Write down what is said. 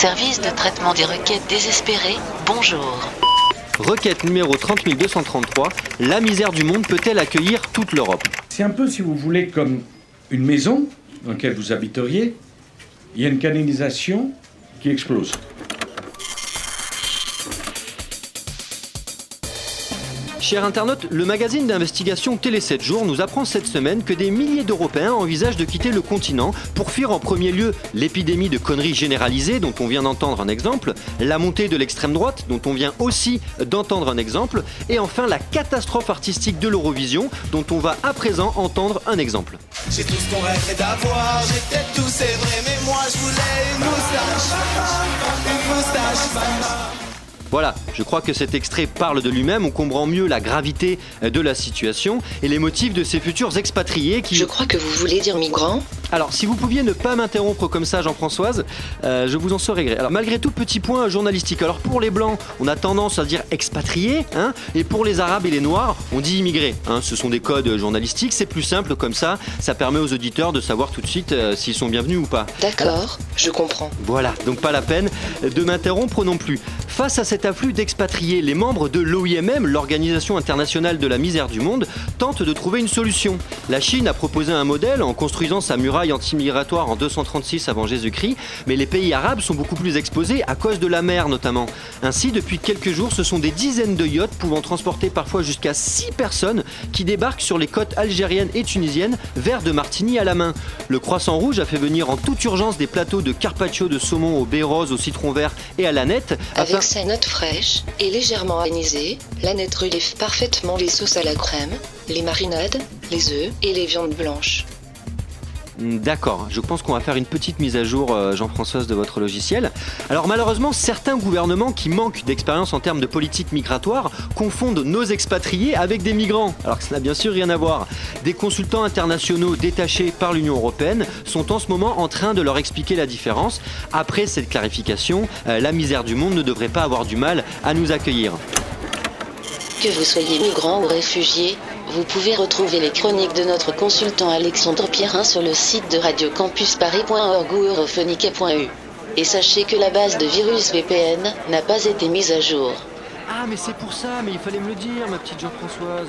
Service de traitement des requêtes désespérées, bonjour. Requête numéro 30233. La misère du monde peut-elle accueillir toute l'Europe? C'est un peu, si vous voulez, comme une maison dans laquelle vous habiteriez. Il y a une canalisation qui explose. Chers internautes, le magazine d'investigation Télé 7 jours nous apprend cette semaine que des milliers d'Européens envisagent de quitter le continent pour fuir en premier lieu l'épidémie de conneries généralisées dont on vient d'entendre un exemple, la montée de l'extrême droite dont on vient aussi d'entendre un exemple, et enfin la catastrophe artistique de l'Eurovision dont on va à présent entendre un exemple. J'ai tout ce qu'on rêvait d'avoir, j'étais tout c'est vrai, mais moi je voulais une moustache, une moustache. Voilà, je crois que cet extrait parle de lui-même, on comprend mieux la gravité de la situation et les motifs de ces futurs expatriés qui... Je crois que vous voulez dire migrants Alors, si vous pouviez ne pas m'interrompre comme ça, Jean-Françoise, euh, je vous en serais gré. Alors, malgré tout, petit point journalistique. Alors, pour les Blancs, on a tendance à dire expatriés, hein, et pour les Arabes et les Noirs, on dit immigrés. Hein, ce sont des codes journalistiques, c'est plus simple comme ça, ça permet aux auditeurs de savoir tout de suite euh, s'ils sont bienvenus ou pas. D'accord, je comprends. Voilà, donc pas la peine de m'interrompre non plus. Face à cet afflux d'expatriés, les membres de l'OIMM, l'Organisation internationale de la misère du monde, tentent de trouver une solution. La Chine a proposé un modèle en construisant sa muraille anti-migratoire en 236 avant Jésus-Christ, mais les pays arabes sont beaucoup plus exposés à cause de la mer notamment. Ainsi, depuis quelques jours, ce sont des dizaines de yachts pouvant transporter parfois jusqu'à 6 personnes qui débarquent sur les côtes algériennes et tunisiennes, vers de martini à la main. Le Croissant Rouge a fait venir en toute urgence des plateaux de carpaccio de saumon au baie rose, au citron vert et à l'aneth. Sa note fraîche et légèrement anisée, l'aneth relève parfaitement les sauces à la crème, les marinades, les œufs et les viandes blanches. D'accord, je pense qu'on va faire une petite mise à jour, euh, Jean-Françoise, de votre logiciel. Alors malheureusement, certains gouvernements qui manquent d'expérience en termes de politique migratoire confondent nos expatriés avec des migrants, alors que ça n'a bien sûr rien à voir. Des consultants internationaux détachés par l'Union européenne sont en ce moment en train de leur expliquer la différence. Après cette clarification, euh, la misère du monde ne devrait pas avoir du mal à nous accueillir. Que vous soyez migrant ou réfugié, vous pouvez retrouver les chroniques de notre consultant Alexandre Pierrin sur le site de radiocampusparis.org ou europhonique.eu. Et sachez que la base de virus VPN n'a pas été mise à jour. Ah mais c'est pour ça, mais il fallait me le dire, ma petite Jean-Françoise.